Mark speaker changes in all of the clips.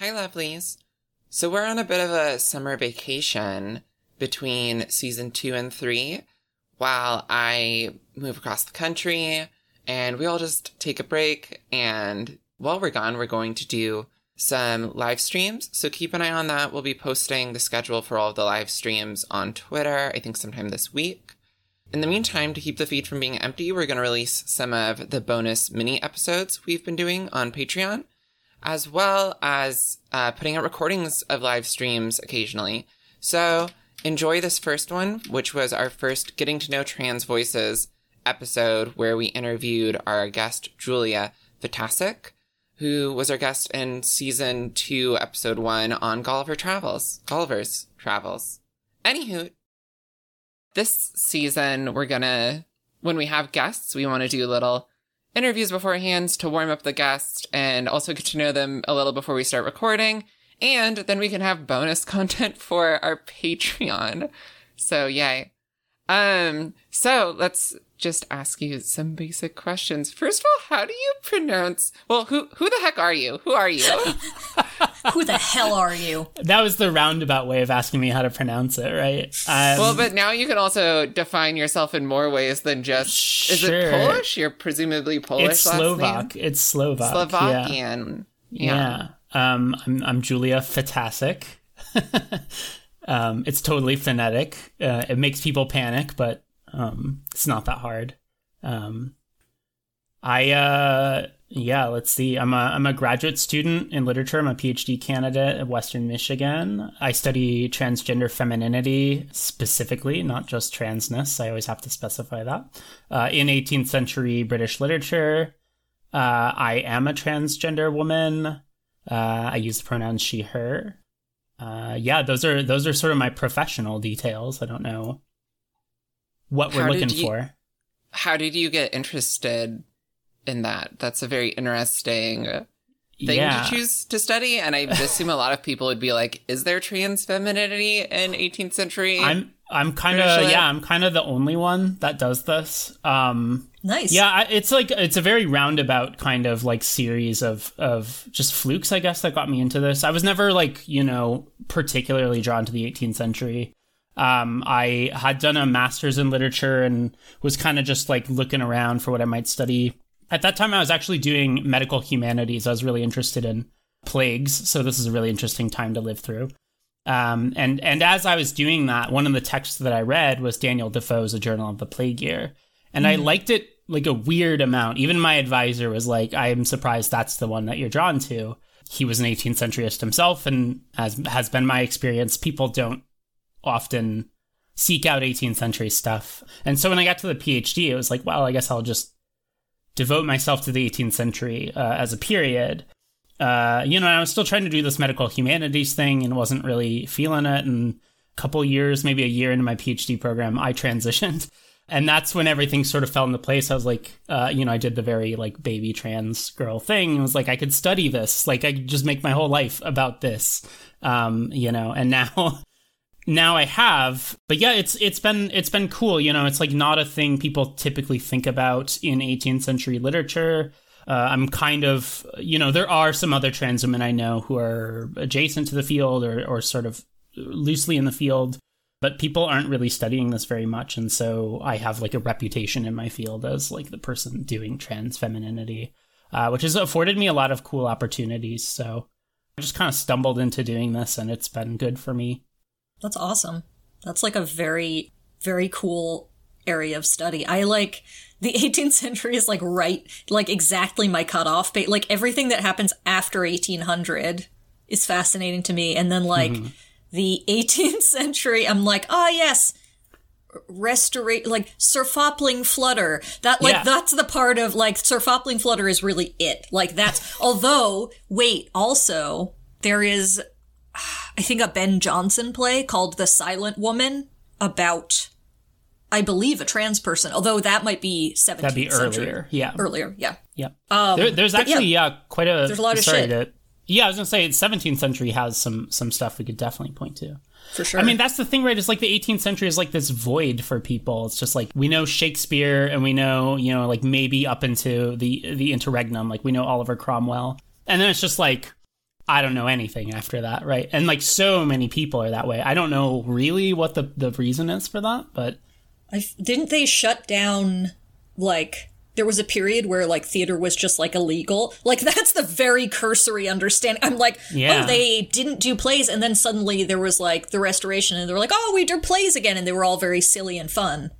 Speaker 1: Hi, lovelies. So we're on a bit of a summer vacation between season two and three while I move across the country and we all just take a break. And while we're gone, we're going to do some live streams. So keep an eye on that. We'll be posting the schedule for all of the live streams on Twitter, I think sometime this week. In the meantime, to keep the feed from being empty, we're going to release some of the bonus mini episodes we've been doing on Patreon, as well as uh, putting out recordings of live streams occasionally. So enjoy this first one, which was our first Getting to Know Trans Voices episode where we interviewed our guest, Julia Vitasic who was our guest in season two, episode one on Gulliver Travels. Gulliver's Travels. Anywho, this season we're gonna, when we have guests, we want to do little interviews beforehand to warm up the guest and also get to know them a little before we start recording. And then we can have bonus content for our Patreon. So yay. Um, so let's just ask you some basic questions. First of all, how do you pronounce? Well, who who the heck are you? Who are you?
Speaker 2: who the hell are you?
Speaker 3: That was the roundabout way of asking me how to pronounce it, right?
Speaker 1: Um, well, but now you can also define yourself in more ways than just. Sure. Is it Polish? You're presumably Polish.
Speaker 3: It's Slovak.
Speaker 1: Name?
Speaker 3: It's Slovak.
Speaker 1: Slovakian.
Speaker 3: Yeah. yeah. yeah. Um, I'm I'm Julia Fatasic. um, it's totally phonetic. Uh, it makes people panic, but um, it's not that hard. Um, I uh, yeah, let's see. I'm a I'm a graduate student in literature. I'm a PhD candidate at Western Michigan. I study transgender femininity specifically, not just transness. I always have to specify that. Uh, in 18th century British literature, uh, I am a transgender woman. Uh, I use the pronouns she, her. Uh, yeah, those are those are sort of my professional details. I don't know what we're how looking
Speaker 1: you,
Speaker 3: for.
Speaker 1: How did you get interested in that? That's a very interesting thing yeah. to choose to study. And I assume a lot of people would be like, is there trans femininity in 18th century?
Speaker 3: I'm, I'm kind of, yeah, I'm kind of the only one that does this. Um,
Speaker 2: nice.
Speaker 3: Yeah. It's like, it's a very roundabout kind of like series of, of just flukes, I guess, that got me into this. I was never like, you know, particularly drawn to the 18th century. Um, I had done a master's in literature and was kind of just like looking around for what I might study. At that time, I was actually doing medical humanities. I was really interested in plagues, so this is a really interesting time to live through. Um, and and as I was doing that, one of the texts that I read was Daniel Defoe's A Journal of the Plague Year, and mm. I liked it like a weird amount. Even my advisor was like, "I'm surprised that's the one that you're drawn to." He was an 18th centuryist himself, and as has been my experience, people don't often seek out 18th century stuff. And so when I got to the PhD, it was like, well, I guess I'll just devote myself to the 18th century uh, as a period. Uh, you know, I was still trying to do this medical humanities thing and wasn't really feeling it. And a couple years, maybe a year into my PhD program, I transitioned. And that's when everything sort of fell into place. I was like, uh, you know, I did the very like baby trans girl thing. It was like I could study this, like I could just make my whole life about this, um, you know. And now now I have, but yeah, it's it's been it's been cool. You know, it's like not a thing people typically think about in 18th century literature. Uh, I'm kind of, you know, there are some other trans women I know who are adjacent to the field or or sort of loosely in the field, but people aren't really studying this very much, and so I have like a reputation in my field as like the person doing trans femininity, uh, which has afforded me a lot of cool opportunities. So I just kind of stumbled into doing this, and it's been good for me.
Speaker 2: That's awesome. That's like a very, very cool area of study. I like the 18th century is like right, like exactly my cutoff. But like everything that happens after 1800 is fascinating to me. And then like mm-hmm. the 18th century, I'm like, oh yes, restorate like Sir Fopling Flutter. That like yeah. that's the part of like Sir Fopling Flutter is really it. Like that's although wait, also there is I think a Ben Jonson play called The Silent Woman about I believe a trans person, although that might be 17th That'd be century.
Speaker 3: earlier. Yeah.
Speaker 2: Earlier, yeah.
Speaker 3: Yeah. Um, there, there's actually yeah, yeah, quite a
Speaker 2: There's a lot of shit. To,
Speaker 3: yeah, I was going to say 17th century has some some stuff we could definitely point to.
Speaker 2: For sure.
Speaker 3: I mean, that's the thing, right? It's like the 18th century is like this void for people. It's just like we know Shakespeare and we know, you know, like maybe up into the the interregnum, like we know Oliver Cromwell. And then it's just like I don't know anything after that, right? And like so many people are that way. I don't know really what the the reason is for that, but
Speaker 2: I, didn't they shut down like there was a period where like theater was just like illegal. Like that's the very cursory understanding. I'm like, oh,
Speaker 3: Yeah.
Speaker 2: oh, they didn't do plays, and then suddenly there was like the restoration, and they were like, oh, we do plays again, and they were all very silly and fun.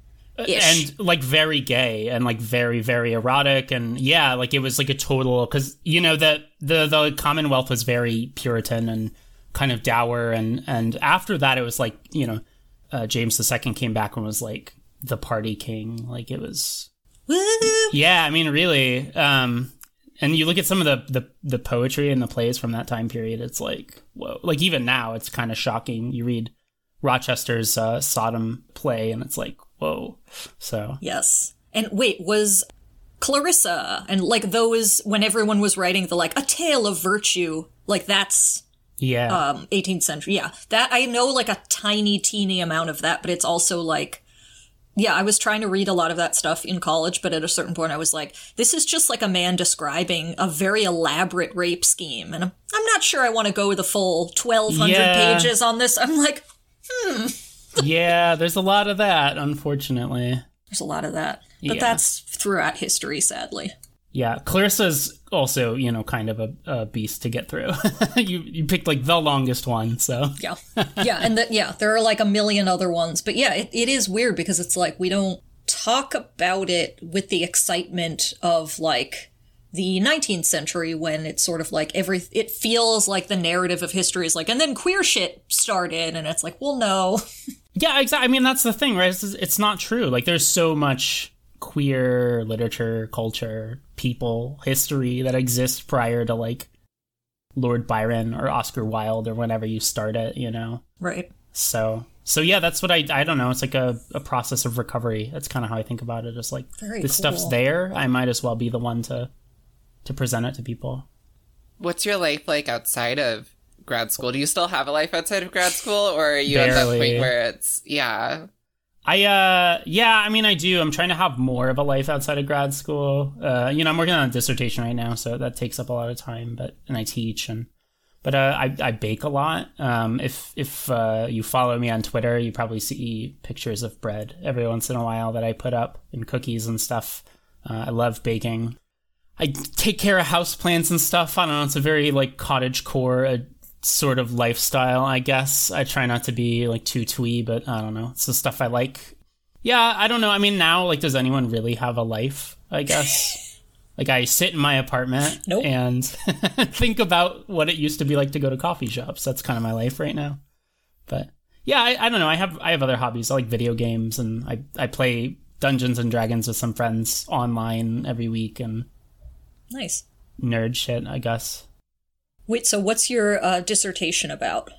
Speaker 2: Ish.
Speaker 3: and like very gay and like very very erotic and yeah like it was like a total because you know the the the commonwealth was very puritan and kind of dour and and after that it was like you know uh, james ii came back and was like the party king like it was
Speaker 2: Woo!
Speaker 3: yeah i mean really um and you look at some of the, the the poetry and the plays from that time period it's like whoa like even now it's kind of shocking you read rochester's uh, sodom play and it's like whoa so
Speaker 2: Yes. And wait, was Clarissa and like those when everyone was writing the like a tale of virtue, like that's
Speaker 3: yeah
Speaker 2: um 18th century. Yeah. That I know like a tiny teeny amount of that, but it's also like yeah, I was trying to read a lot of that stuff in college, but at a certain point I was like, this is just like a man describing a very elaborate rape scheme. And I'm, I'm not sure I want to go the full 1200
Speaker 3: Yeah.
Speaker 2: pages on this. I'm like,
Speaker 3: yeah, there's a lot of that, unfortunately.
Speaker 2: there's a lot of that. But
Speaker 3: Yeah.
Speaker 2: that's throughout history, sadly.
Speaker 3: Yeah, Clarissa's also, you know, kind of a, a beast to get through. you you picked like the longest one, so
Speaker 2: Yeah. Yeah. And that, yeah, there are like a million other ones. But yeah, it, it is weird because it's like we don't talk about it with the excitement of like the 19th century when it's sort of like every, it feels like the narrative of history is like, and then queer shit started. And it's like, well, no.
Speaker 3: yeah, exactly. I mean, that's the thing, right? It's, it's not true. Like, there's so much queer literature, culture, people, history that exists prior to like Lord Byron or Oscar Wilde or whenever you start it, you know.
Speaker 2: Right.
Speaker 3: So so yeah, that's what I I don't know. It's like a, a process of recovery. That's kind of how I think about it. It's like
Speaker 2: Very
Speaker 3: this stuff's there. I might as well be the one to to present it to people.
Speaker 1: What's your life like outside of grad school? Do you still have a life outside of grad school, or are you at that point where it's yeah?
Speaker 3: I uh yeah, I mean I do. I'm trying to have more of a life outside of grad school. Uh you know, I'm working on a dissertation right now, so that takes up a lot of time, but and I teach and but uh, I, I bake a lot. Um, if if uh, you follow me on Twitter, you probably see pictures of bread every once in a while that I put up and cookies and stuff. Uh, I love baking. I take care of houseplants and stuff. I don't know. It's a very like cottage core uh, sort of lifestyle, I guess. I try not to be like too twee, but I don't know. It's the stuff I like. Yeah, I don't know. I mean, now like, does anyone really have a life? I guess. Like I sit in my apartment
Speaker 2: Nope.
Speaker 3: and think about what it used to be like to go to coffee shops. That's kind of my life right now. But yeah, I, I don't know. I have I have other hobbies. I like video games and I I play Dungeons and Dragons with some friends online every week and
Speaker 2: Nice.
Speaker 3: nerd shit. I guess
Speaker 2: Wait, so what's your uh, dissertation about?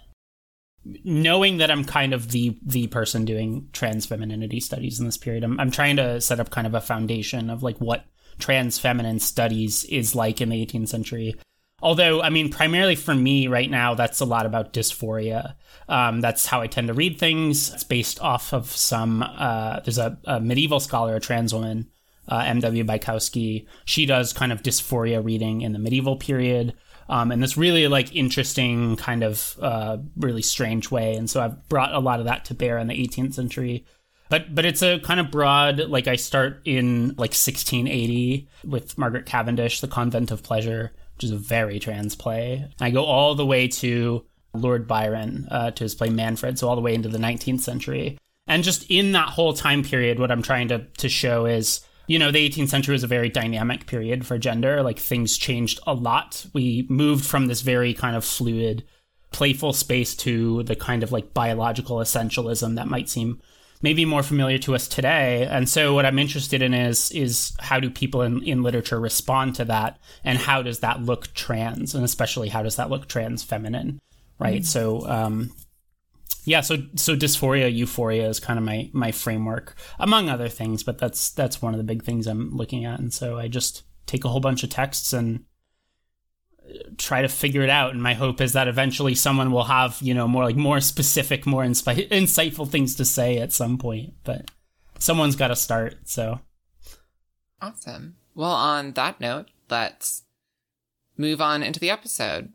Speaker 3: knowing that I'm kind of the the person doing trans femininity studies in this period, I'm I'm trying to set up kind of a foundation of like what trans feminine studies is like in the 18th century. Although, I mean, primarily for me right now, that's a lot about dysphoria. Um, that's how I tend to read things. It's based off of some. Uh, there's a, a medieval scholar, a trans woman, uh, M.W. Bychowski. She does kind of dysphoria reading in the medieval period. Um, and this really like interesting kind of uh, really strange way. And so I've brought a lot of that to bear in the 18th century. But but it's a kind of broad. Like I start in like 1680 with Margaret Cavendish, The Convent of Pleasure, which is a very trans play. I go all the way to Lord Byron uh, to his play Manfred, so all the way into the 19th century. And just in that whole time period, what I'm trying to to show is you know, the 18th century was a very dynamic period for gender. Like things changed a lot. We moved from this very kind of fluid, playful space to the kind of like biological essentialism that might seem maybe more familiar to us today. And so what I'm interested in is is how do people in, in literature respond to that and how does that look trans and especially how does that look trans feminine? Right. So um yeah, so so dysphoria, euphoria is kind of my my framework, among other things, but that's that's one of the big things I'm looking at, and so I just take a whole bunch of texts and uh, try to figure it out. And my hope is that eventually someone will have you know more like more specific, more insightful things to say at some point. But someone's got to start. So
Speaker 1: Awesome. Well, on that note, let's move on into the episode.